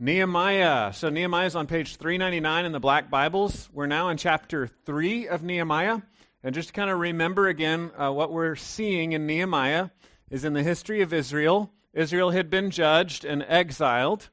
Nehemiah. So Nehemiah is on page 399 in the Black Bibles. We're now in chapter 3 of Nehemiah. And just to kind of remember again, uh, what we're seeing in Nehemiah is in the history of Israel, Israel had been judged and exiled,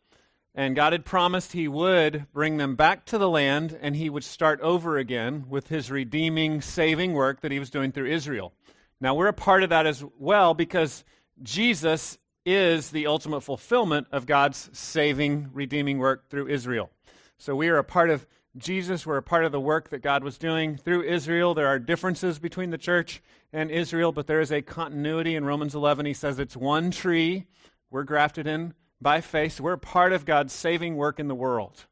and God had promised He would bring them back to the land and He would start over again with His redeeming, saving work that He was doing through Israel. Now, we're a part of that as well because Jesus is the ultimate fulfillment of God's saving, redeeming work through Israel. So we are a part of Jesus. We're a part of the work that God was doing through Israel. There are differences between the church and Israel, but there is a continuity. In Romans 11, he says it's one tree. We're grafted in by faith. We're part of God's saving work in the world.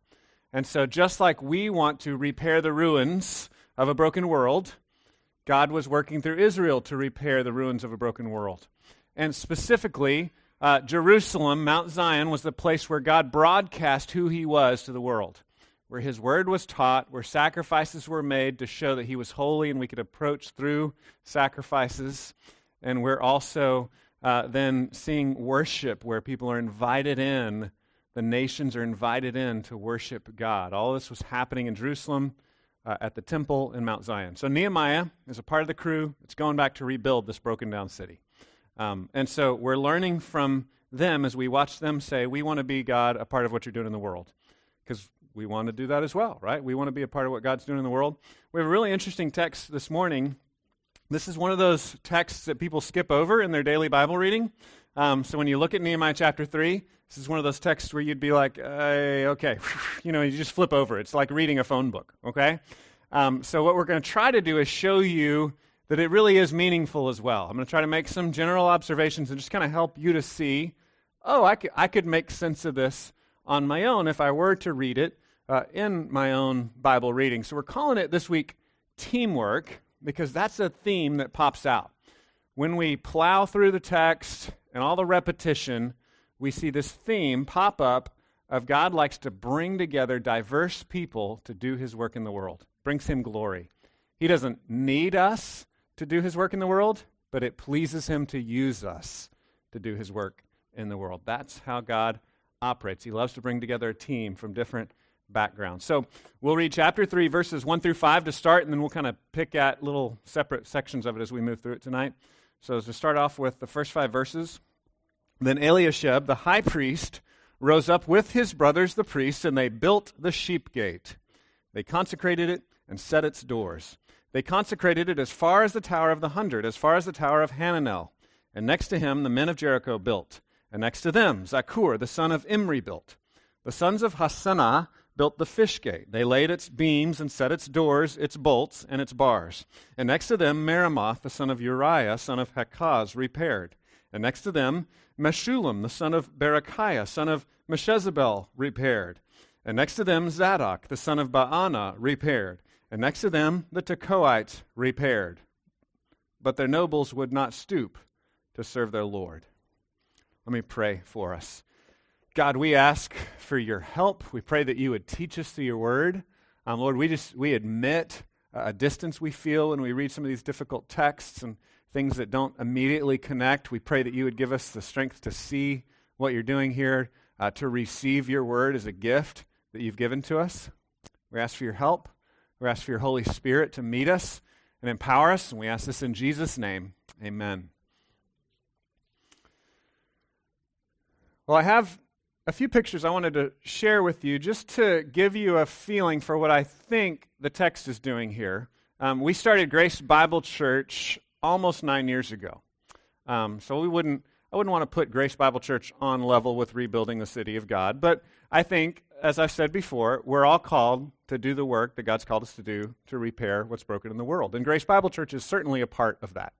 And so, just like we want to repair the ruins of a broken world, God was working through Israel to repair the ruins of a broken world. And specifically, uh, Jerusalem, Mount Zion, was the place where God broadcast who he was to the world, where his word was taught, where sacrifices were made to show that he was holy and we could approach through sacrifices. And we're also uh, then seeing worship where people are invited in, the nations are invited in to worship God. All this was happening in Jerusalem. Uh, at the temple in Mount Zion. So Nehemiah is a part of the crew that's going back to rebuild this broken down city. Um, and so we're learning from them as we watch them say, We want to be, God, a part of what you're doing in the world. Because we want to do that as well, right? We want to be a part of what God's doing in the world. We have a really interesting text this morning. This is one of those texts that people skip over in their daily Bible reading. Um, so when you look at Nehemiah chapter 3, this is one of those texts where you'd be like, okay, you know, you just flip over. It's like reading a phone book, okay? Um, so what we're going to try to do is show you that it really is meaningful as well. I'm going to try to make some general observations and just kind of help you to see oh, I could, I could make sense of this on my own if I were to read it uh, in my own Bible reading. So we're calling it this week teamwork because that's a theme that pops out. When we plow through the text and all the repetition, we see this theme pop up of God likes to bring together diverse people to do his work in the world, brings him glory. He doesn't need us to do his work in the world, but it pleases him to use us to do his work in the world. That's how God operates. He loves to bring together a team from different backgrounds. So we'll read chapter 3, verses 1 through 5 to start, and then we'll kind of pick at little separate sections of it as we move through it tonight. So to start off with the first five verses, then Eliashib, the high priest, rose up with his brothers the priests, and they built the sheep gate. They consecrated it and set its doors. They consecrated it as far as the Tower of the Hundred, as far as the Tower of Hananel. And next to him, the men of Jericho built. And next to them, Zaccur, the son of Imri, built. The sons of Hassenaah built the fish gate. They laid its beams and set its doors, its bolts, and its bars. And next to them, Meremoth, the son of Uriah, son of Hakaz, repaired. And next to them, Meshullam, the son of Berechiah, son of Meshezabel, repaired. And next to them, Zadok, the son of Baana, repaired. And next to them, the Tekoites repaired. But their nobles would not stoop to serve their Lord. Let me pray for us. God, we ask for your help. We pray that you would teach us through your word. Um, Lord, we just we admit a distance we feel when we read some of these difficult texts and things that don't immediately connect. We pray that you would give us the strength to see what you're doing here, uh, to receive your word as a gift that you've given to us. We ask for your help. We ask for your Holy Spirit to meet us and empower us, and we ask this in Jesus' name. Amen. Well, I have a few pictures I wanted to share with you just to give you a feeling for what I think the text is doing here. Um, we started Grace Bible Church almost nine years ago. Um, so we wouldn't, I wouldn't want to put Grace Bible Church on level with rebuilding the city of God, but I think as I've said before, we're all called to do the work that God's called us to do to repair what's broken in the world. And Grace Bible Church is certainly a part of that.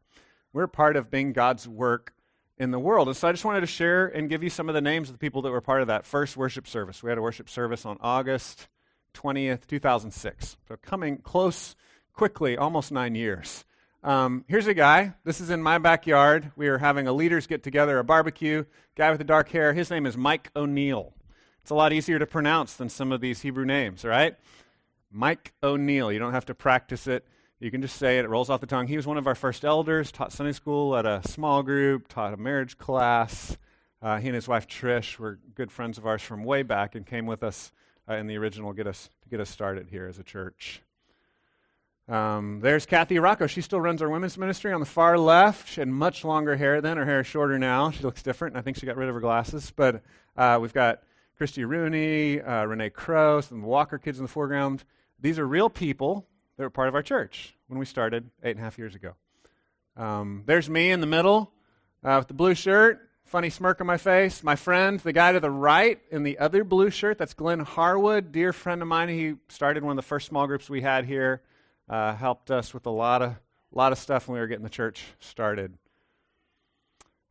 We're part of being God's work in the world. And so I just wanted to share and give you some of the names of the people that were part of that first worship service. We had a worship service on August 20th, 2006. So coming close quickly, almost nine years. Um, here's a guy. This is in my backyard. We are having a leaders get together, a barbecue. Guy with the dark hair. His name is Mike O'Neill. It's a lot easier to pronounce than some of these Hebrew names, right? Mike O'Neill. You don't have to practice it. You can just say it. It rolls off the tongue. He was one of our first elders, taught Sunday school at a small group, taught a marriage class. Uh, he and his wife Trish were good friends of ours from way back and came with us uh, in the original get us to get us started here as a church. Um, there's Kathy Rocco. She still runs our women's ministry on the far left. She had much longer hair then. Her hair is shorter now. She looks different. I think she got rid of her glasses. But uh, we've got Christy Rooney, uh, Renee Crow, some Walker kids in the foreground. These are real people that were part of our church when we started eight and a half years ago. Um, there's me in the middle uh, with the blue shirt, funny smirk on my face. My friend, the guy to the right in the other blue shirt, that's Glenn Harwood, dear friend of mine. He started one of the first small groups we had here, uh, helped us with a lot of, lot of stuff when we were getting the church started.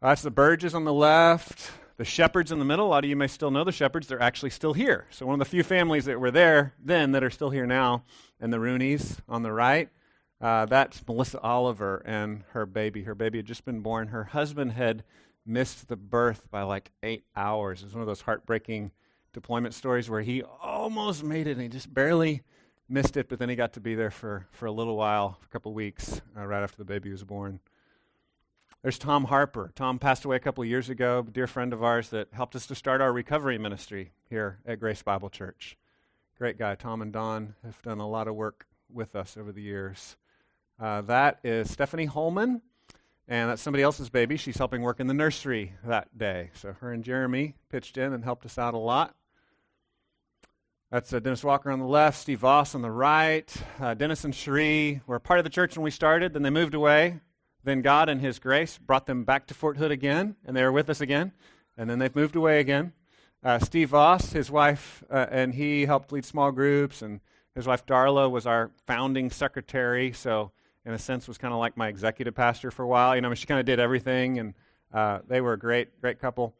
Uh, that's the Burges on the left, the Shepherds in the middle. A lot of you may still know the Shepherds. They're actually still here. So, one of the few families that were there then that are still here now. And the Rooneys on the right. Uh, that's Melissa Oliver and her baby. Her baby had just been born. Her husband had missed the birth by like eight hours. It was one of those heartbreaking deployment stories where he almost made it and he just barely missed it, but then he got to be there for, for a little while, a couple weeks, uh, right after the baby was born. There's Tom Harper. Tom passed away a couple of years ago, a dear friend of ours that helped us to start our recovery ministry here at Grace Bible Church. Great guy. Tom and Don have done a lot of work with us over the years. Uh, that is Stephanie Holman, and that's somebody else's baby. She's helping work in the nursery that day. So her and Jeremy pitched in and helped us out a lot. That's uh, Dennis Walker on the left, Steve Voss on the right. Uh, Dennis and Cherie were part of the church when we started, then they moved away. Then God, in His grace, brought them back to Fort Hood again, and they were with us again. And then they've moved away again. Uh, Steve Voss, his wife, uh, and he helped lead small groups, and his wife Darla was our founding secretary. So, in a sense, was kind of like my executive pastor for a while. You know, I mean, she kind of did everything, and uh, they were a great, great couple.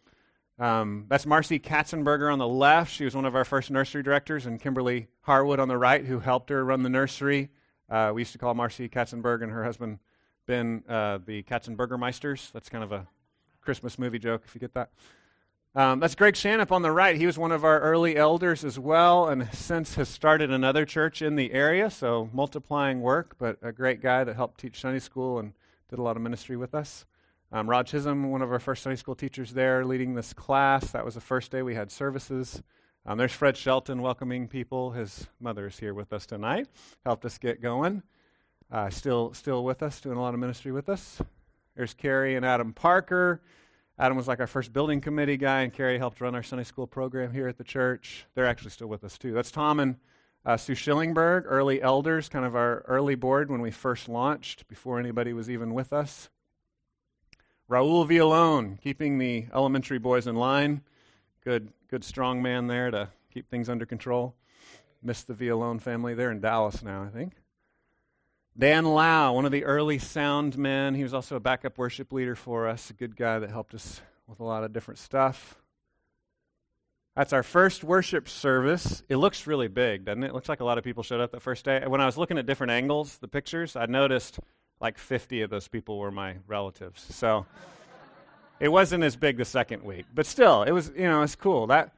Um, that's Marcy Katzenberger on the left. She was one of our first nursery directors, and Kimberly Harwood on the right, who helped her run the nursery. Uh, we used to call Marcy Katzenberg and her husband been uh, the Katzenbergermeisters. That's kind of a Christmas movie joke, if you get that. Um, that's Greg Shanup on the right. He was one of our early elders as well, and since has started another church in the area, so multiplying work, but a great guy that helped teach Sunday school and did a lot of ministry with us. Um, Rod Chisholm, one of our first Sunday school teachers there, leading this class. That was the first day we had services. Um, there's Fred Shelton welcoming people. His mother is here with us tonight, helped us get going uh, still still with us, doing a lot of ministry with us. There's Carrie and Adam Parker. Adam was like our first building committee guy, and Carrie helped run our Sunday school program here at the church. They're actually still with us too. That's Tom and uh, Sue Schillingberg, early elders, kind of our early board when we first launched, before anybody was even with us. Raul Villolone, keeping the elementary boys in line. Good, good strong man there to keep things under control. Missed the Villolone family. They're in Dallas now, I think. Dan Lau, one of the early sound men. He was also a backup worship leader for us, a good guy that helped us with a lot of different stuff. That's our first worship service. It looks really big, doesn't it? It looks like a lot of people showed up the first day. When I was looking at different angles, the pictures, I noticed like 50 of those people were my relatives. So it wasn't as big the second week, but still, it was, you know, it's cool. That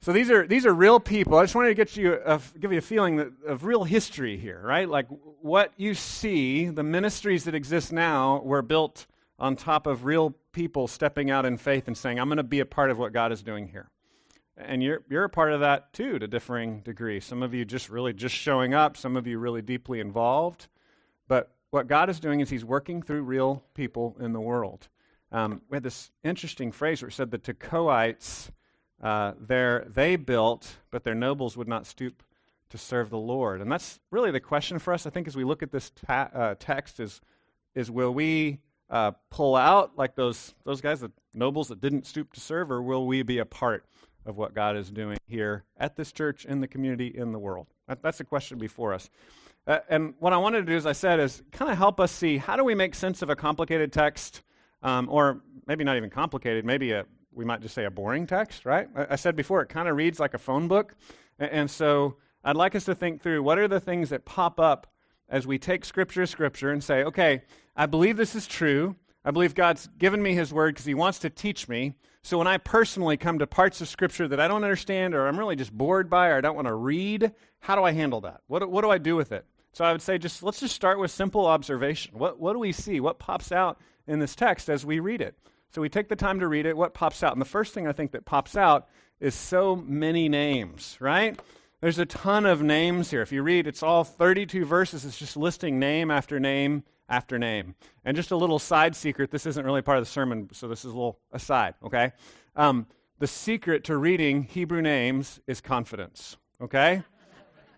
so these are these are real people. I just wanted to get you a, give you a feeling that, of real history here, right? Like what you see, the ministries that exist now were built on top of real people stepping out in faith and saying, "I'm going to be a part of what God is doing here." And you're you're a part of that too, to differing degrees. Some of you just really just showing up. Some of you really deeply involved. But what God is doing is He's working through real people in the world. Um, we had this interesting phrase where it said the Tekoites uh, they built, but their nobles would not stoop to serve the Lord. And that's really the question for us, I think, as we look at this ta- uh, text is, is will we uh, pull out like those, those guys, the nobles that didn't stoop to serve, or will we be a part of what God is doing here at this church, in the community, in the world? That, that's the question before us. Uh, and what I wanted to do, as I said, is kind of help us see how do we make sense of a complicated text, um, or maybe not even complicated, maybe a we might just say a boring text, right? I, said before, it kind of reads like a phone book. And, and so I'd like us to think through what are the things that pop up as we take scripture to scripture and say, okay, I believe this is true. I believe God's given me his word because he wants to teach me. So when I personally come to parts of scripture that I don't understand or I'm really just bored by or I don't want to read, how do I handle that? What, what do I do with it? So I would say just let's just start with simple observation. What, what do we see? What pops out in this text as we read it? So we take the time to read it. What pops out? And the first thing I think that pops out is so many names, right? There's a ton of names here. If you read, it's all 32 verses. It's just listing name after name after name. And just a little side secret this isn't really part of the sermon, so this is a little aside, okay? Um, the secret to reading Hebrew names is confidence, okay?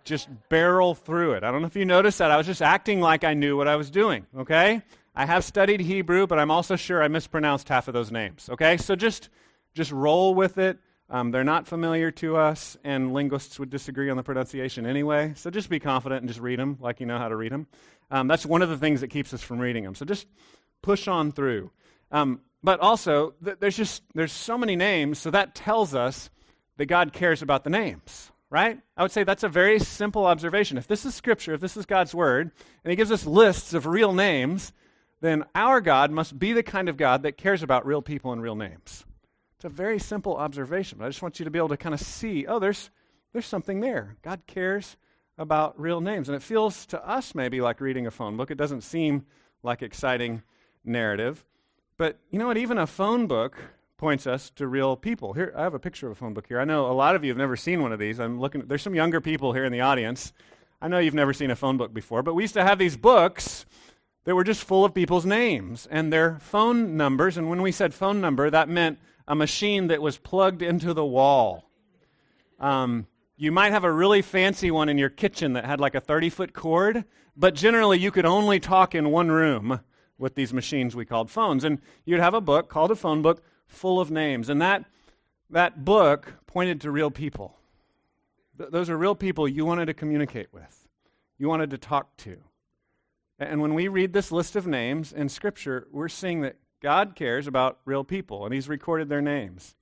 just barrel through it. I don't know if you noticed that. I was just acting like I knew what I was doing, okay? I have studied Hebrew, but I'm also sure I mispronounced half of those names, okay? So just, just roll with it. Um, they're not familiar to us, and linguists would disagree on the pronunciation anyway. So just be confident and just read them like you know how to read them. Um, that's one of the things that keeps us from reading them. So just push on through. Um, but also, th- there's just there's so many names, so that tells us that God cares about the names, right? I would say that's a very simple observation. If this is Scripture, if this is God's Word, and He gives us lists of real names, then our God must be the kind of God that cares about real people and real names. It's a very simple observation, but I just want you to be able to kind of see oh, there's, there's something there. God cares about real names. And it feels to us maybe like reading a phone book. It doesn't seem like exciting narrative. But you know what? Even a phone book points us to real people. Here, I have a picture of a phone book here. I know a lot of you have never seen one of these. I'm looking. There's some younger people here in the audience. I know you've never seen a phone book before, but we used to have these books that were just full of people's names and their phone numbers. And when we said phone number, that meant a machine that was plugged into the wall. Um, you might have a really fancy one in your kitchen that had like a 30 foot cord, but generally you could only talk in one room with these machines we called phones. And you'd have a book called a phone book full of names. And that, that book pointed to real people. Th- those are real people you wanted to communicate with, you wanted to talk to. And when we read this list of names in Scripture, we're seeing that God cares about real people, and He's recorded their names.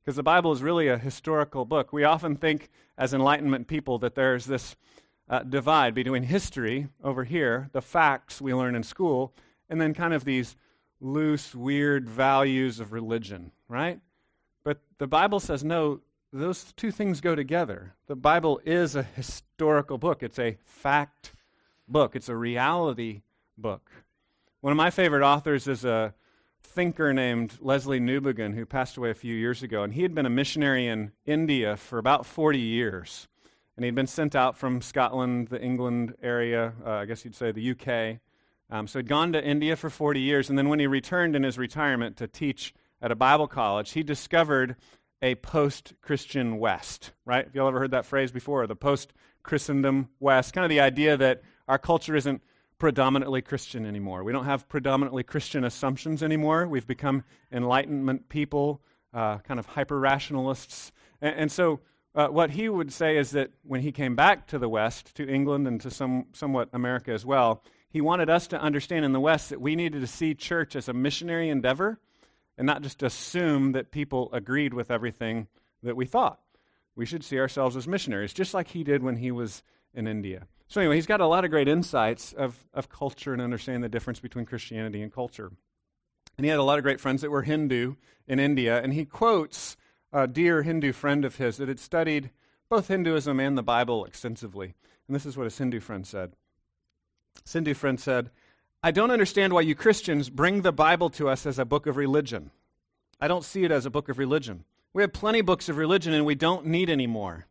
Because the Bible is really a historical book. We often think, as Enlightenment people, that there's this uh, divide between history over here, the facts we learn in school, and then kind of these loose, weird values of religion, right? But the Bible says no, those two things go together. The Bible is a historical book, it's a fact book, it's a reality book. One of my favorite authors is a thinker named Lesslie Newbigin who passed away a few years ago. And he had been a missionary in India for about 40 years. And he'd been sent out from Scotland, the England area, uh, I guess you'd say the UK. Um, so he'd gone to India for 40 years. And then when he returned in his retirement to teach at a Bible college, he discovered a post Christian West, right? Have you all ever heard that phrase before? The post Christendom West. Kind of the idea that our culture isn't predominantly Christian anymore. We don't have predominantly Christian assumptions anymore. We've become Enlightenment people, uh, kind of hyper rationalists. And, and, so, uh, what he would say is that when he came back to the West, to England and to some, somewhat America as well, he wanted us to understand in the West that we needed to see church as a missionary endeavor and not just assume that people agreed with everything that we thought. We should see ourselves as missionaries, just like he did when he was in India. So, anyway, he's got a lot of great insights of, of culture and understanding the difference between Christianity and culture. And he had a lot of great friends that were Hindu in India. And he quotes a dear Hindu friend of his that had studied both Hinduism and the Bible extensively. And this is what his Hindu friend said. His Hindu friend said, I don't understand why you Christians bring the Bible to us as a book of religion. I don't see it as a book of religion. We have plenty books of religion and we don't need any more.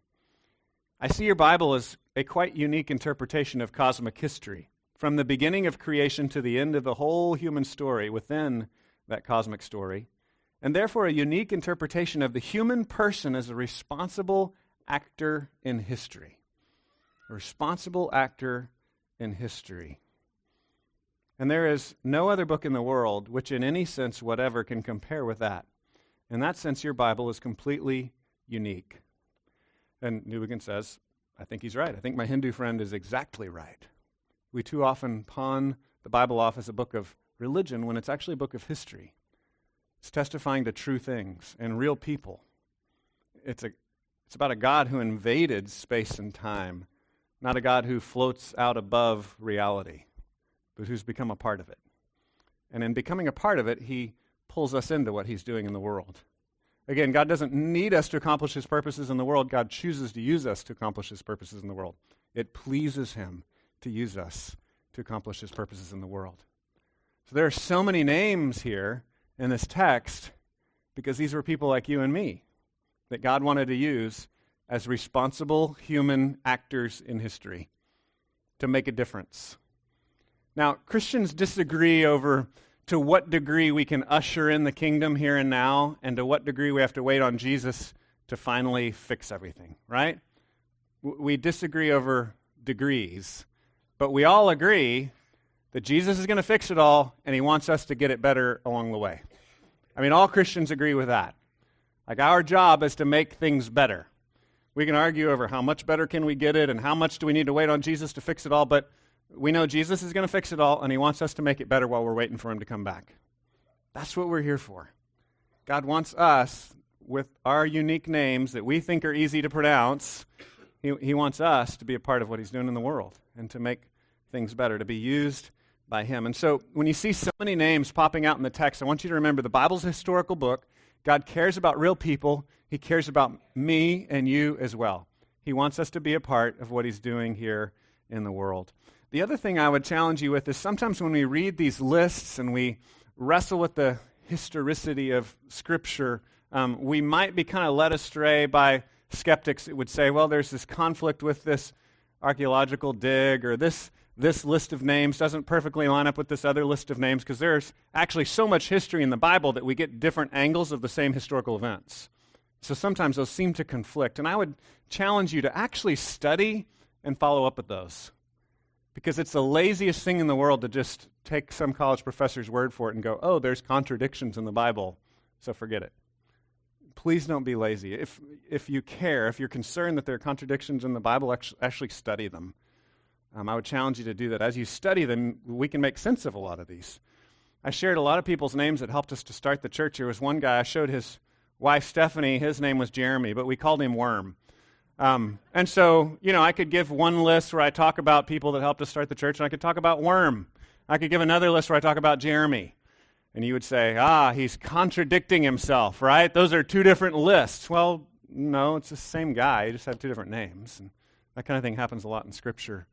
I see your Bible as a quite unique interpretation of cosmic history, from the beginning of creation to the end of the whole human story within that cosmic story, and therefore a unique interpretation of the human person as a responsible actor in history. A responsible actor in history. And there is no other book in the world which, in any sense whatever, can compare with that. In that sense, your Bible is completely unique. And Newbigin says, I think he's right. I think my Hindu friend is exactly right. We too often pawn the Bible off as a book of religion when it's actually a book of history. It's testifying to true things and real people. It's, a, it's about a God who invaded space and time, not a God who floats out above reality, but who's become a part of it. And in becoming a part of it, he pulls us into what he's doing in the world. Again, God doesn't need us to accomplish his purposes in the world. God chooses to use us to accomplish his purposes in the world. It pleases him to use us to accomplish his purposes in the world. So there are so many names here, in this text because these were people like you and me that God wanted to use as responsible human actors in history to make a difference. Now, Christians disagree over to what degree we can usher in the kingdom here and now, and to what degree we have to wait on Jesus to finally fix everything, right? We disagree over degrees, but we all agree that Jesus is going to fix it all, and he wants us to get it better along the way. I mean, all Christians agree with that. Like, our job is to make things better. We can argue over how much better can we get it and how much do we need to wait on Jesus to fix it all, but we know Jesus is going to fix it all, and he wants us to make it better while we're waiting for him to come back. That's what we're here for. God wants us, with our unique names that we think are easy to pronounce, he, he wants us to be a part of what he's doing in the world and to make things better, to be used by him. And so when you see so many names popping out in the text, I want you to remember the Bible's a historical book. God cares about real people. He cares about me and you as well. He wants us to be a part of what He's doing here in the world. The other thing I would challenge you with is sometimes when we read these lists and we wrestle with the historicity of Scripture, um, we might be kind of led astray by skeptics that would say, well, there's this conflict with this archaeological dig, or this, this list of names doesn't perfectly line up with this other list of names, because there's actually so much history in the Bible that we get different angles of the same historical events. So sometimes those seem to conflict. And I would challenge you to actually study and follow up with those. Because it's the laziest thing in the world to just take some college professor's word for it and go, oh, there's contradictions in the Bible, so forget it. Please don't be lazy. If, if you care, if you're concerned that there are contradictions in the Bible, actually study them. Um, I would challenge you to do that. As you study them, we can make sense of a lot of these. I shared a lot of people's names that helped us to start the church. There was one guy, I showed his wife Stephanie, his name was Jeremy, but we called him Worm. Um, and so, you know, I could give one list where I talk about people that helped us start the church, and I could talk about Worm. I could give another list where I talk about Jeremy. And you would say, ah, he's contradicting himself, right? Those are two different lists. Well, no, it's the same guy. He just had two different names. And that kind of thing happens a lot in Scripture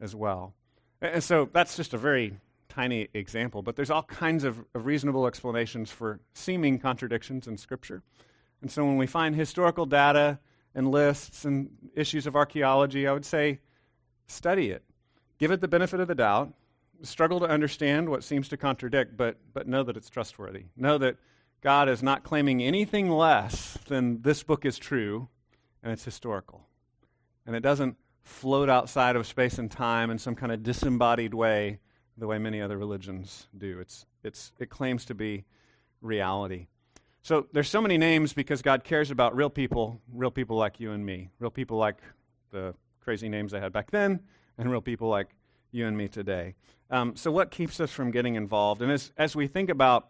as well. And so that's just a very tiny example, but there's all kinds of, of, reasonable explanations for seeming contradictions in Scripture. And so when we find historical data and lists and issues of archaeology, I would say study it. Give it the benefit of the doubt. Struggle to understand what seems to contradict, but, but know that it's trustworthy. Know that God is not claiming anything less than this book is true and it's historical. And it doesn't float outside of space and time in some kind of disembodied way the way many other religions do. It's, it's, it claims to be reality. So there's so many names because God cares about real people, real people like you and me, real people like the crazy names I had back then, and real people like you and me today. Um, so what keeps us from getting involved? And as, as we think about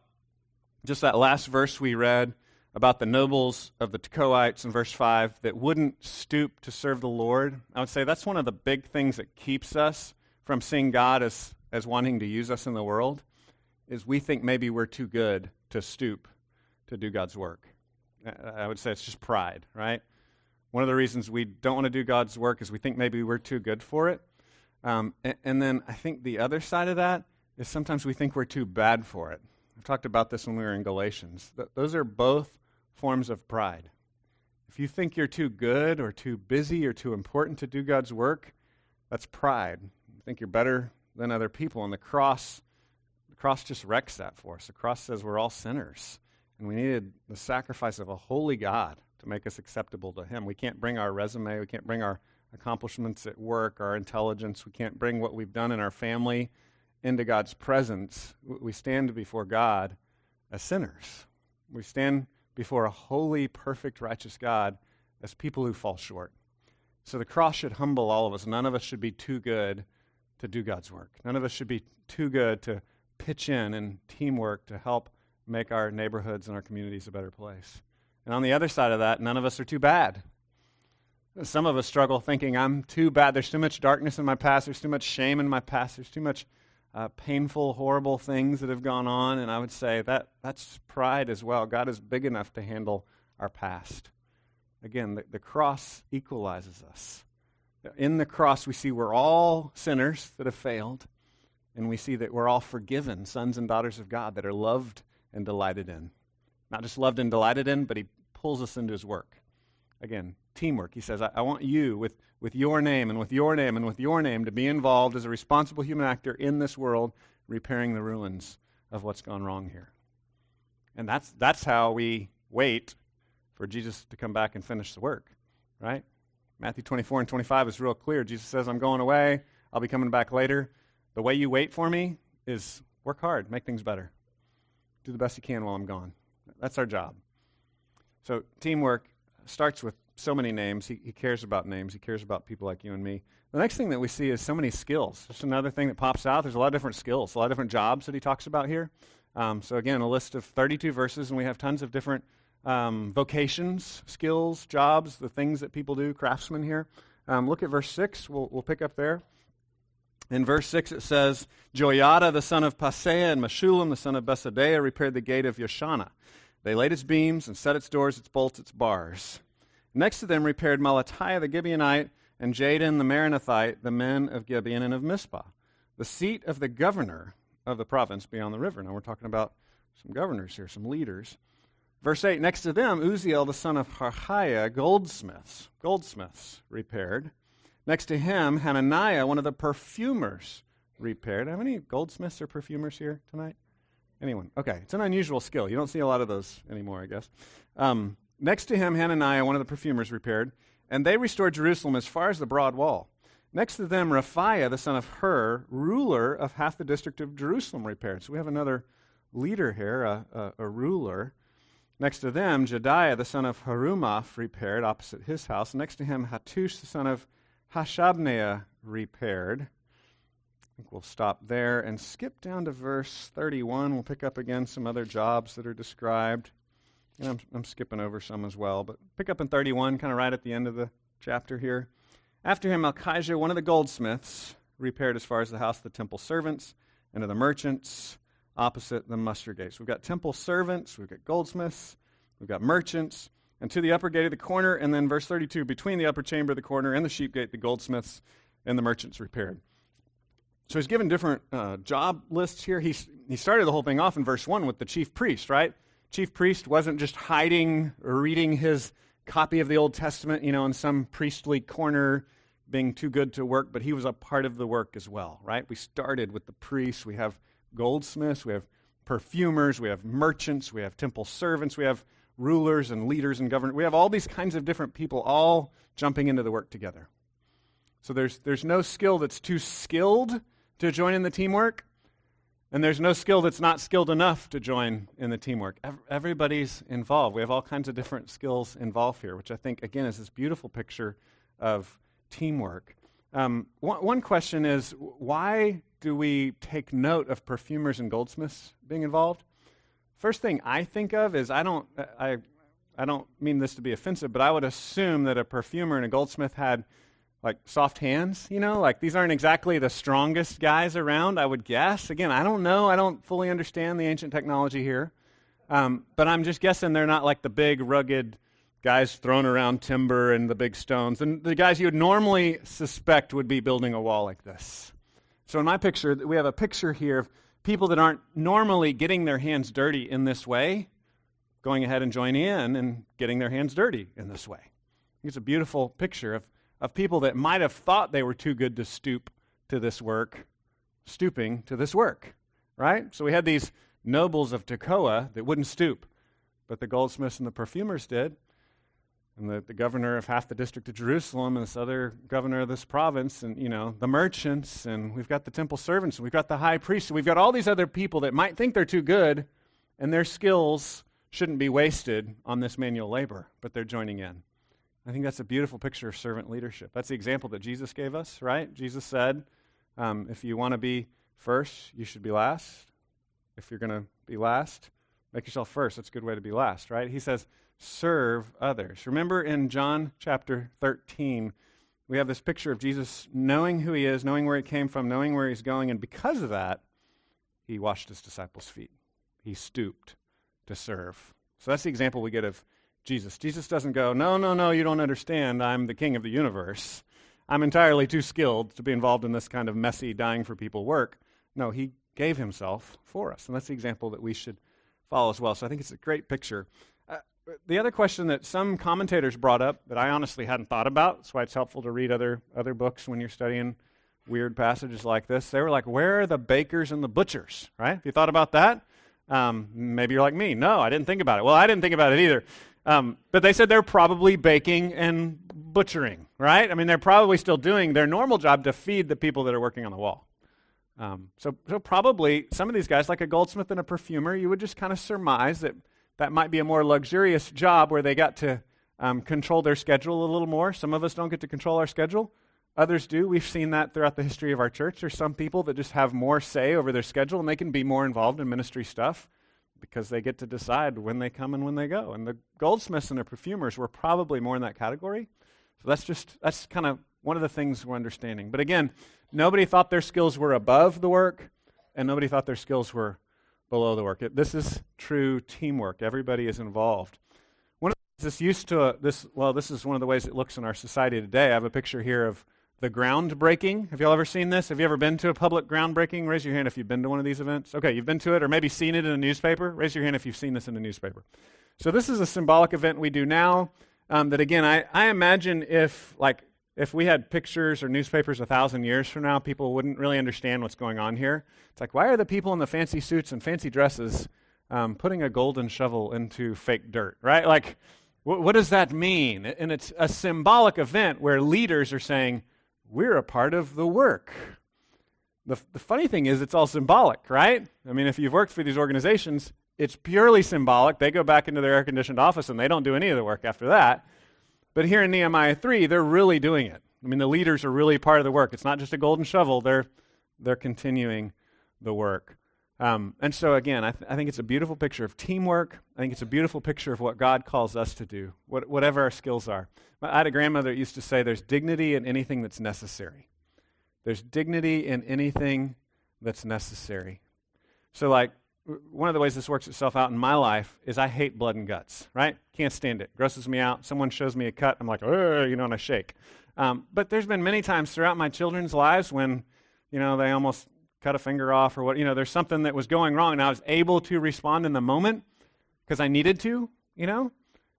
just that last verse we read about the nobles of the Tekoites in verse 5 that wouldn't stoop to serve the Lord, I would say that's one of the big things that keeps us from seeing God as as wanting to use us in the world is we think maybe we're too good to stoop to do God's work. I would say it's just pride, right? One of the reasons we don't want to do God's work is we think maybe we're too good for it. Um, and, and, then I think the other side of that is sometimes we think we're too bad for it. I talked about this when we were in Galatians. Th- those are both forms of pride. If you think you're too good or too busy or too important to do God's work, that's pride. You think you're better than other people. And the cross, the cross just wrecks that for us. The cross says we're all sinners. And we needed the sacrifice of a holy God to make us acceptable to Him. We can't bring our resume, we can't bring our accomplishments at work, our intelligence, we can't bring what we've done in our family into God's presence. We stand before God as sinners. We stand before a holy, perfect, righteous God as people who fall short. So the cross should humble all of us. None of us should be too good to do God's work. None of us should be too good to pitch in and teamwork to help make our neighborhoods and our communities a better place. And on the other side of that, none of us are too bad. Some of us struggle thinking, I'm too bad. There's too much darkness in my past. There's too much shame in my past. There's too much uh, painful, horrible things that have gone on. And I would say that that's pride as well. God is big enough to handle our past. Again, the, the cross equalizes us. In the cross, we see we're all sinners that have failed, and we see that we're all forgiven, sons and daughters of God that are loved and delighted in. Not just loved and delighted in, but he pulls us into his work. Again, teamwork. He says, I, I want you with, with your name and with your name and with your name to be involved as a responsible human actor in this world, repairing the ruins of what's gone wrong here. And that's, that's how we wait for Jesus to come back and finish the work, right? Matthew 24 and 25 is real clear. Jesus says, I'm going away. I'll be coming back later. The way you wait for me is work hard, make things better. Do the best you can while I'm gone. That's our job. So, teamwork starts with so many names. He, he cares about names. He cares about people like you and me. The next thing that we see is so many skills. Just another thing that pops out. There's a lot of different skills, a lot of different jobs that he talks about here. Um, so, again, a list of 32 verses, and we have tons of different um, vocations, skills, jobs, the things that people do, craftsmen here. Um, look at verse 6. We'll, we'll pick up there. In verse 6, it says, Joiada the son of Paseah and Meshullam the son of Besodeiah repaired the gate of Yeshana. They laid its beams and set its doors, its bolts, its bars. Next to them repaired Melatiah the Gibeonite and Jadon the Meronothite, the men of Gibeon and of Mizpah, the seat of the governor of the province beyond the river. Now we're talking about some governors here, some leaders. Verse 8, next to them, Uzziel the son of Harhaiah, goldsmiths, goldsmiths repaired. Next to him, Hananiah, one of the perfumers, repaired. Have any goldsmiths or perfumers here tonight? Anyone? Okay, it's an unusual skill. You don't see a lot of those anymore, I guess. Um, next to him, Hananiah, one of the perfumers, repaired, and they restored Jerusalem as far as the broad wall. Next to them, Rephaiah, the son of Hur, ruler of half the district of Jerusalem, repaired. So we have another leader here, a, a, a ruler. Next to them, Jedaiah, the son of Harumaph, repaired opposite his house. Next to him, Hattush, the son of Hashabneiah, repaired I think we'll stop there and skip down to verse 31. We'll pick up again some other jobs that are described. And I'm, I'm skipping over some as well, but pick up in 31, kind of right at the end of the chapter here. After him, Malchijah, one of the goldsmiths, repaired as far as the house of the temple servants and of the merchants opposite the muster gates. We've got temple servants, we've got goldsmiths, we've got merchants, and to the upper gate of the corner, and then verse 32, between the upper chamber of the corner and the sheep gate, the goldsmiths and the merchants repaired. So he's given different uh, job lists here. He's, he started the whole thing off in verse 1 with the chief priest, right? Chief priest wasn't just hiding or reading his copy of the Old Testament, you know, in some priestly corner being too good to work, but he was a part of the work as well, right? We started with the priests. We have goldsmiths, we have perfumers, we have merchants, we have temple servants, we have rulers and leaders and governors. We have all these kinds of different people all jumping into the work together. So there's, there's no skill that's too skilled to join in the teamwork, and there's no skill that's not skilled enough to join in the teamwork. Everybody's involved. We have all kinds of different skills involved here, which I think, again, is this beautiful picture of teamwork. Um, one, one question is why do we take note of perfumers and goldsmiths being involved? First thing I think of is I don't, I, I don't mean this to be offensive, but I would assume that a perfumer and a goldsmith had like soft hands, you know, like these aren't exactly the strongest guys around, I would guess. Again, I don't know. I don't fully understand the ancient technology here. Um, but I'm just guessing they're not like the big, rugged guys throwing around timber and the big stones. And the guys you would normally suspect would be building a wall like this. So in my picture, we have a picture here of people that aren't normally getting their hands dirty in this way, going ahead and joining in and getting their hands dirty in this way. It's a beautiful picture of of people that might have thought they were too good to stoop to this work, stooping to this work, right? So we had these nobles of Tekoa that wouldn't stoop, but the goldsmiths and the perfumers did. And the, the governor of half the district of Jerusalem and this other governor of this province, and you know, the merchants, and we've got the temple servants, and we've got the high priest, and we've got all these other people that might think they're too good, and their skills shouldn't be wasted on this manual labor, but they're joining in. I think that's a beautiful picture of servant leadership. That's the example that Jesus gave us, right? Jesus said, um, if you want to be first, you should be last. If you're going to be last, make yourself first. That's a good way to be last, right? He says, serve others. Remember in John chapter 13, we have this picture of Jesus knowing who he is, knowing where he came from, knowing where he's going, and because of that, he washed his disciples' feet. He stooped to serve. So that's the example we get of Jesus. Jesus doesn't go, No, no, no, you don't understand. I'm the king of the universe. I'm entirely too skilled to be involved in this kind of messy, dying for people work. No, he gave himself for us. And that's the example that we should follow as well. So I think it's a great picture. The other question that some commentators brought up that I honestly hadn't thought about, that's why it's helpful to read other, other books when you're studying weird passages like this. They were like, where are the bakers and the butchers, right? Have you thought about that? Um, maybe you're like me. No, I didn't think about it. Well, I didn't think about it either. Um, but they said they're probably baking and butchering, right? I mean, they're probably still doing their normal job to feed the people that are working on the wall. Um, so, so probably some of these guys, like a goldsmith and a perfumer, you would just kind of surmise that that might be a more luxurious job where they got to um, control their schedule a little more. Some of us don't get to control our schedule. Others do. We've seen that throughout the history of our church. There's some people that just have more say over their schedule and they can be more involved in ministry stuff because they get to decide when they come and when they go. And the goldsmiths and the perfumers were probably more in that category. So that's just, that's kind of one of the things we're understanding. But again, nobody thought their skills were above the work, and nobody thought their skills were below the work. It, this is true teamwork. Everybody is involved. One of this used to, this, well, this is one of the ways it looks in our society today. I have a picture here of the groundbreaking. Have you all ever seen this? Have you ever been to a public groundbreaking? Raise your hand if you've been to one of these events. Okay, you've been to it or maybe seen it in a newspaper. Raise your hand if you've seen this in a newspaper. So this is a symbolic event we do now. Um, that again, I, I imagine if like if we had pictures or newspapers a thousand years from now, people wouldn't really understand what's going on here. It's like, why are the people in the fancy suits and fancy dresses um, putting a golden shovel into fake dirt, right? Like, wh- what does that mean? And it's a symbolic event where leaders are saying, we're a part of the work. The, the funny thing is, it's all symbolic, right? I mean, if you've worked for these organizations, it's purely symbolic. They go back into their air conditioned office and they don't do any of the work after that. But here in Nehemiah 3, they're really doing it. I mean, the leaders are really part of the work. It's not just a golden shovel, they're, they're continuing the work. Um, and so, again, I, th- I, think it's a beautiful picture of teamwork. I think it's a beautiful picture of what God calls us to do, what, whatever our skills are. I had a grandmother used to say there's dignity in anything that's necessary. There's dignity in anything that's necessary. So, like, one of the ways this works itself out in my life is I hate blood and guts, right? Can't stand it. Grosses me out. Someone shows me a cut, I'm like, you know, and I shake. Um, but there's been many times throughout my children's lives when, you know, they almost cut a finger off or what, you know, there's something that was going wrong and I was able to respond in the moment because I needed to, you know?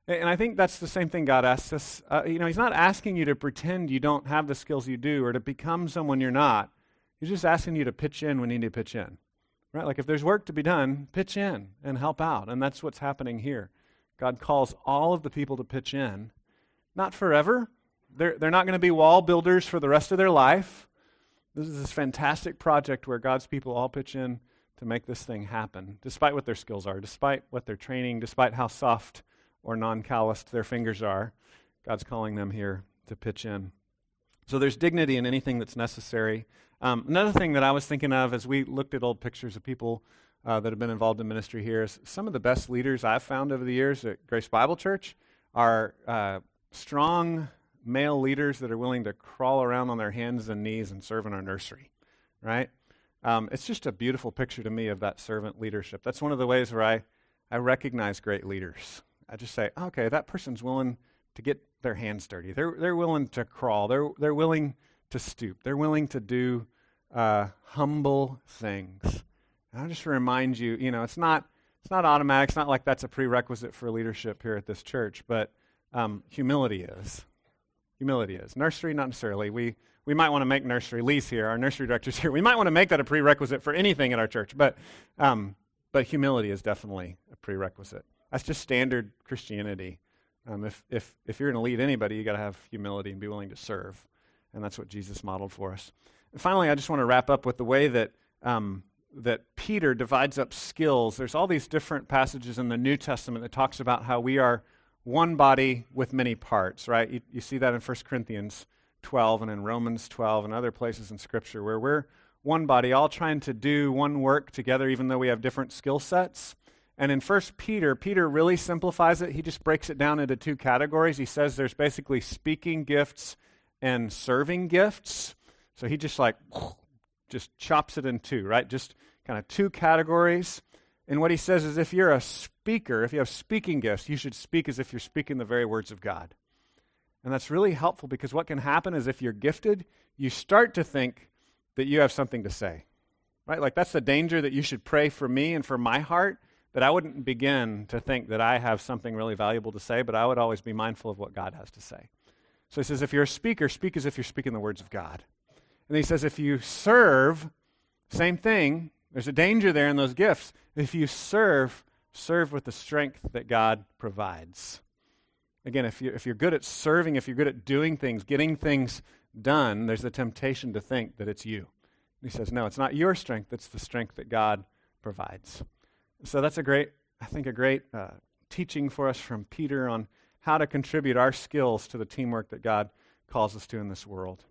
And I think that's the same thing God asks us. Uh, you know, He's not asking you to pretend you don't have the skills you do or to become someone you're not. He's just asking you to pitch in when you need to pitch in. Right? Like if there's work to be done, pitch in and help out. And that's what's happening here. God calls all of the people to pitch in. Not forever. They're, they're not going to be wall builders for the rest of their life. This is this fantastic project where God's people all pitch in to make this thing happen, despite what their skills are, despite what they're training, despite how soft or non calloused their fingers are. God's calling them here to pitch in. So there's dignity in anything that's necessary. Um, another thing that I was thinking of as we looked at old pictures of people uh, that have been involved in ministry here is some of the best leaders I've found over the years at Grace Bible Church are uh, strong male leaders that are willing to crawl around on their hands and knees and serve in our nursery, right? Um, it's just a beautiful picture to me of that servant leadership. That's one of the ways where I, I recognize great leaders. I just say, okay, that person's willing to get their hands dirty. They're, they're willing to crawl. They're, they're willing to stoop. They're willing to do uh, humble things. And I'll just remind you, you know, it's not, it's not automatic. It's not like that's a prerequisite for leadership here at this church, but um, humility is. Humility is. Nursery, not necessarily. We, we might want to make nursery, Lee's here, our nursery director's here. We might want to make that a prerequisite for anything in our church, but, um, but humility is definitely a prerequisite. That's just standard Christianity. Um, if, if, if you're going to lead anybody, you've got to have humility and be willing to serve. And that's what Jesus modeled for us. And finally, I just want to wrap up with the way that, um, that Peter divides up skills. There's all these different passages in the New Testament that talks about how we are one body with many parts, right? You, you see that in 1 Corinthians 12 and in Romans 12 and other places in Scripture where we're one body, all trying to do one work together, even though we have different skill sets. And in 1 Peter, Peter really simplifies it. He just breaks it down into two categories. He says there's basically speaking gifts and serving gifts. So he just like just chops it in two, right? Just kind of two categories. And what he says is if you're a speaker, if you have speaking gifts, you should speak as if you're speaking the very words of God. And that's really helpful because what can happen is if you're gifted, you start to think that you have something to say. Right? Like that's the danger that you should pray for me and for my heart that I wouldn't begin to think that I have something really valuable to say, but I would always be mindful of what God has to say. So he says, if you're a speaker, speak as if you're speaking the words of God. And he says, if you serve, same thing. There's a danger there in those gifts. If you serve, serve with the strength that God provides. Again, if, you, if you're good at serving, if you're good at doing things, getting things done, there's a temptation to think that it's you. And he says, no, it's not your strength, it's the strength that God provides. So that's a great, I think, a great uh, teaching for us from Peter on how to contribute our skills to the teamwork that God calls us to in this world.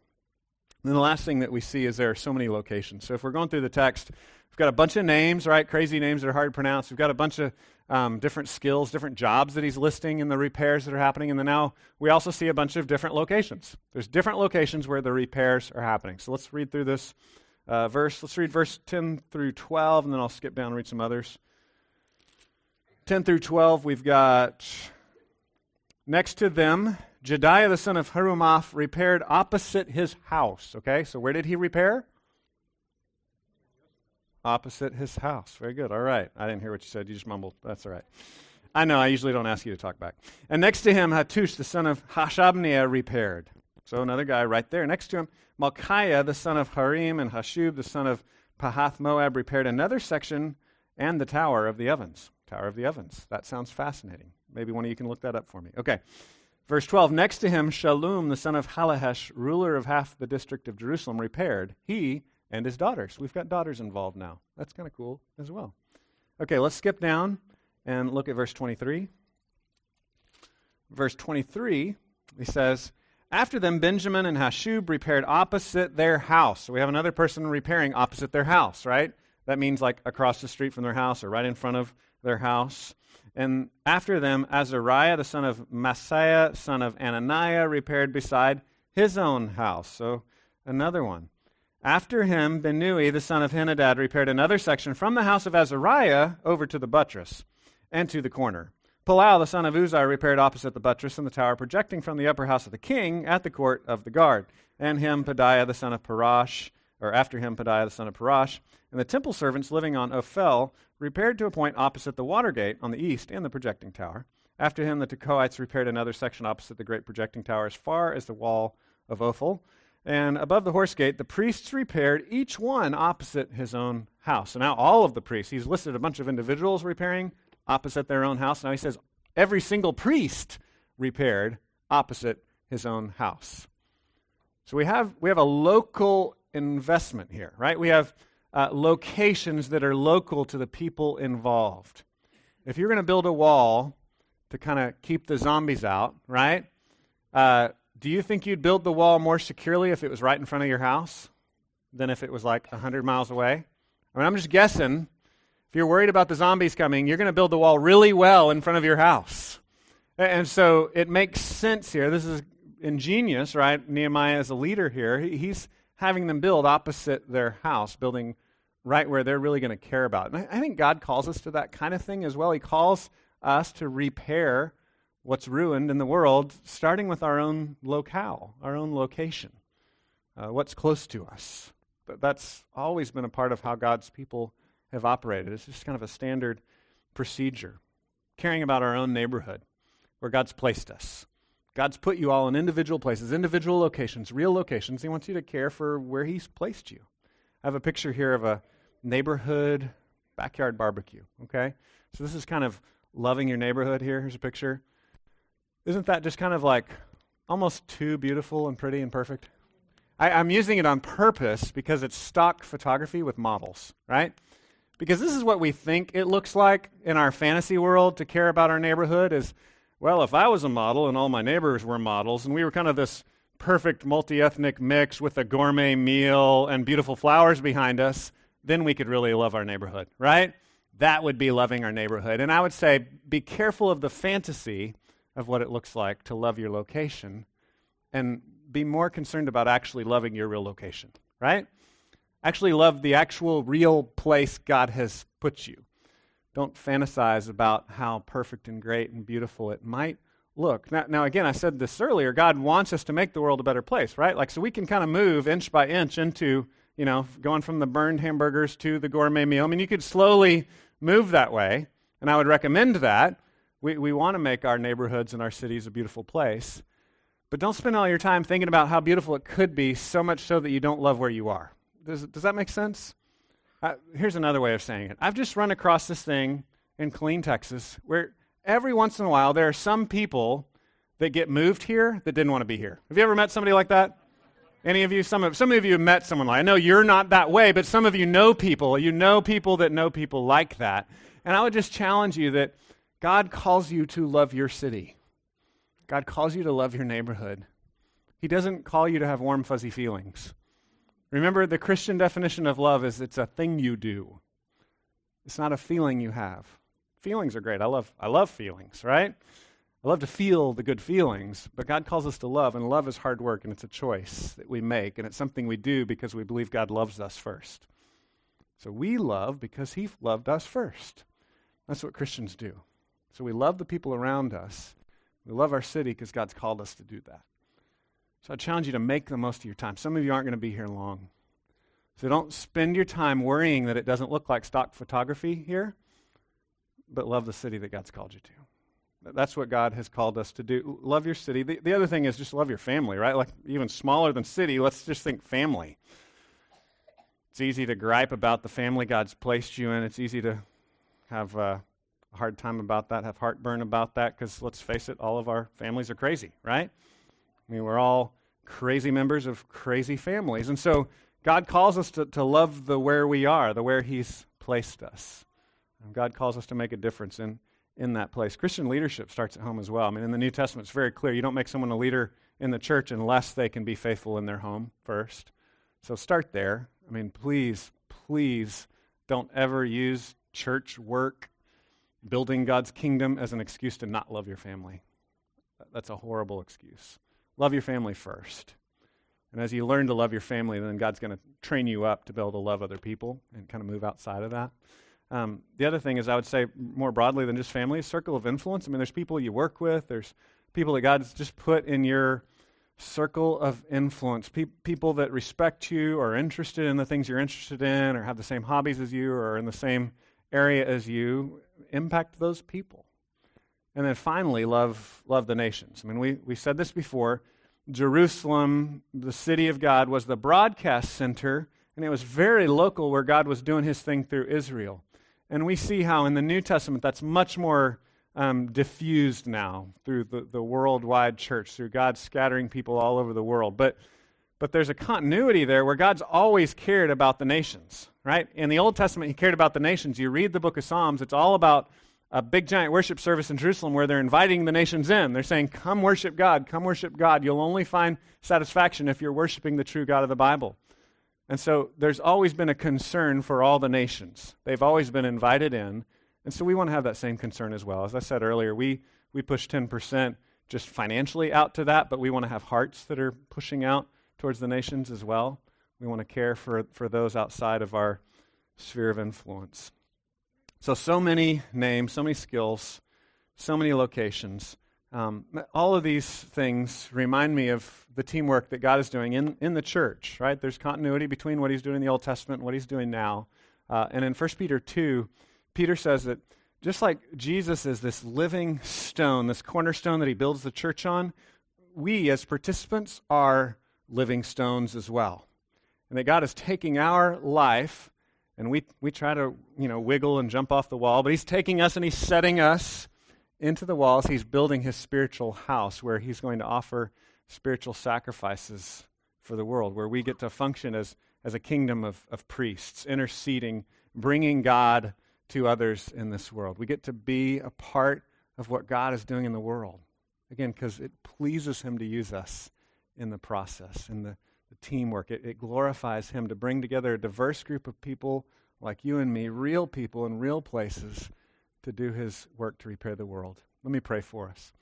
And then the last thing that we see is there are so many locations. So if we're going through the text, we've got a bunch of names, right? Crazy names that are hard to pronounce. We've got a bunch of um, different skills, different jobs that he's listing and the repairs that are happening. And then now we also see a bunch of different locations. There's different locations where the repairs are happening. So let's read through this uh, verse. Let's read verse 10 through 12, and then I'll skip down and read some others. 10 through 12, we've got next to them, Jedaiah the son of Harumaph repaired opposite his house. Okay, so where did he repair? Opposite his house. Very good. All right. I didn't hear what you said. You just mumbled. That's all right. I know. I usually don't ask you to talk back. And next to him, Hattush the son of Hashabneiah repaired. So another guy right there. Next to him, Malchiah the son of Harim and Hasshub the son of Pahath Moab repaired another section and the tower of the ovens. Tower of the ovens. That sounds fascinating. Maybe one of you can look that up for me. Okay. Verse 12 Next to him, Shallum, the son of Hallohesh, ruler of half the district of Jerusalem, repaired, he and his daughters. We've got daughters involved now. That's kind of cool as well. Okay, let's skip down and look at verse 23. Verse 23, he says, After them, Benjamin and Hasshub repaired opposite their house. So we have another person repairing opposite their house, right? That means like across the street from their house or right in front of their house. And after them, Azariah, the son of Maaseiah, son of Ananiah, repaired beside his own house. So another one. After him, Binnui, the son of Henadad, repaired another section from the house of Azariah over to the buttress and to the corner. Palal, the son of Uzziah, repaired opposite the buttress and the tower projecting from the upper house of the king at the court of the guard. And him, Pedaiah, the son of Parosh, or after him, Pedaiah, the son of Parosh, and the temple servants living on Ophel repaired to a point opposite the water gate on the east and the projecting tower. After him, the Tekoites repaired another section opposite the great projecting tower as far as the wall of Ophel. And above the horse gate, the priests repaired each one opposite his own house. So now all of the priests, he's listed a bunch of individuals repairing opposite their own house. Now he says every single priest repaired opposite his own house. So we have, we have a local investment here, right? We have uh, locations that are local to the people involved. If you're going to build a wall to kind of keep the zombies out, right? Uh, do you think you'd build the wall more securely if it was right in front of your house than if it was like 100 miles away? I mean, I'm just guessing. If you're worried about the zombies coming, you're going to build the wall really well in front of your house. And so it makes sense here. This is ingenious, right? Nehemiah is a leader here. He's having them build opposite their house, building right where they're really going to care about. And I, think God calls us to that kind of thing as well. He calls us to repair what's ruined in the world, starting with our own locale, our own location, uh, what's close to us. But that's always been a part of how God's people have operated. It's just kind of a standard procedure, caring about our own neighborhood, where God's placed us. God's put you all in individual places, individual locations, real locations. He wants you to care for where He's placed you. I have a picture here of a neighborhood backyard barbecue, okay? So this is kind of loving your neighborhood here. Here's a picture. Isn't that just kind of like almost too beautiful and pretty and perfect? I, I'm using it on purpose because it's stock photography with models, right? Because this is what we think it looks like in our fantasy world to care about our neighborhood is – well, if I was a model and all my neighbors were models and we were kind of this perfect multi ethnic mix with a gourmet meal and beautiful flowers behind us, then we could really love our neighborhood, right? That would be loving our neighborhood. And I would say be careful of the fantasy of what it looks like to love your location and be more concerned about actually loving your real location, right? Actually, love the actual real place God has put you. Don't fantasize about how perfect and great and beautiful it might look. Now, now, again, I said this earlier. God wants us to make the world a better place, right? Like, so we can kind of move inch by inch into, you know, going from the burned hamburgers to the gourmet meal. I mean, you could slowly move that way, And I would recommend that. We, we want to make our neighborhoods and our cities a beautiful place. But don't spend all your time thinking about how beautiful it could be, so much so that you don't love where you are. Does, does that make sense? Here's another way of saying it. I've just run across this thing in Killeen, Texas, where every once in a while there are some people that get moved here that didn't want to be here. Have you ever met somebody like that? Any of you? Some of, some of you have met someone like I know you're not that way, but some of you know people. You know people that know people like that. And I would just challenge you that God calls you to love your city. God calls you to love your neighborhood. He doesn't call you to have warm, fuzzy feelings. Remember, the Christian definition of love is it's a thing you do. It's not a feeling you have. Feelings are great. I love, I love feelings, right? I love to feel the good feelings, but God calls us to love, and love is hard work, and it's a choice that we make, and it's something we do because we believe God loves us first. So we love because He loved us first. That's what Christians do. So we love the people around us. We love our city because God's called us to do that. So I challenge you to make the most of your time. Some of you aren't going to be here long. So don't spend your time worrying that it doesn't look like stock photography here, but love the city that God's called you to. That's what God has called us to do. Love your city. The, the other thing is just love your family, right? Like even smaller than city, let's just think family. It's easy to gripe about the family God's placed you in. It's easy to have uh, a hard time about that, have heartburn about that, because let's face it, all of our families are crazy, right? I mean, we're all crazy members of crazy families. And so God calls us to, to love the where we are, the where He's placed us. And God calls us to make a difference in, in that place. Christian leadership starts at home as well. I mean, in the New Testament, it's very clear. You don't make someone a leader in the church unless they can be faithful in their home first. So start there. I mean, please, please don't ever use church work, building God's kingdom as an excuse to not love your family. That's a horrible excuse. Love your family first. And as you learn to love your family, then God's going to train you up to be able to love other people and kind of move outside of that. Um, the other thing is, I would say more broadly than just family, circle of influence. I mean, there's people you work with, there's people that God's just put in your circle of influence. Pe- people that respect you, or are interested in the things you're interested in, or have the same hobbies as you, or in the same area as you. Impact those people. And then finally, love, love the nations. I mean, we, we said this before. Jerusalem, the city of God, was the broadcast center, and it was very local where God was doing his thing through Israel. And we see how in the New Testament that's much more um, diffused now through the, the worldwide church, through God scattering people all over the world. But, but there's a continuity there where God's always cared about the nations, right? In the Old Testament, he cared about the nations. You read the book of Psalms, it's all about a big giant worship service in Jerusalem where they're inviting the nations in. They're saying, Come worship God, come worship God. You'll only find satisfaction if you're worshiping the true God of the Bible. And so there's always been a concern for all the nations. They've always been invited in. And so we want to have that same concern as well. As I said earlier, we, we push 10% just financially out to that, but we want to have hearts that are pushing out towards the nations as well. We want to care for, for those outside of our sphere of influence. So, so many names, so many skills, so many locations. Um, all of these things remind me of the teamwork that God is doing in, in the church, right? There's continuity between what he's doing in the Old Testament and what he's doing now. Uh, and in 1 Peter 2, Peter says that just like Jesus is this living stone, this cornerstone that he builds the church on, we as participants are living stones as well. And that God is taking our life and we, we try to, you know, wiggle and jump off the wall, but he's taking us and he's setting us into the walls. He's building his spiritual house where he's going to offer spiritual sacrifices for the world, where we get to function as, as a kingdom of, of priests, interceding, bringing God to others in this world. We get to be a part of what God is doing in the world. Again, because it pleases him to use us in the process, in the the teamwork. It, it glorifies Him to bring together a diverse group of people like you and me, real people in real places, to do His work to repair the world. Let me pray for us.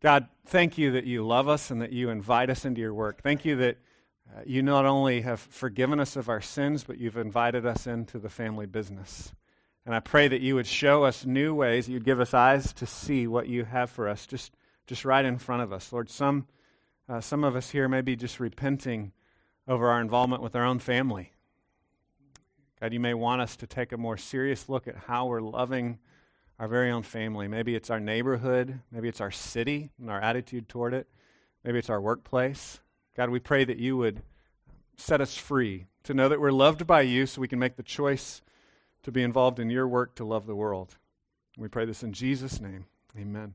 God, thank you that you love us and that you invite us into your work. Thank you that uh, you not only have forgiven us of our sins, but you've invited us into the family business. And I pray that you would show us new ways, you'd give us eyes to see what you have for us just, just right in front of us. Lord, some, uh, some of us here may be just repenting over our involvement with our own family. God, you may want us to take a more serious look at how we're loving our very own family. Maybe it's our neighborhood. Maybe it's our city and our attitude toward it. Maybe it's our workplace. God, we pray that you would set us free to know that we're loved by you so we can make the choice to be involved in your work to love the world. We pray this in Jesus' name. Amen.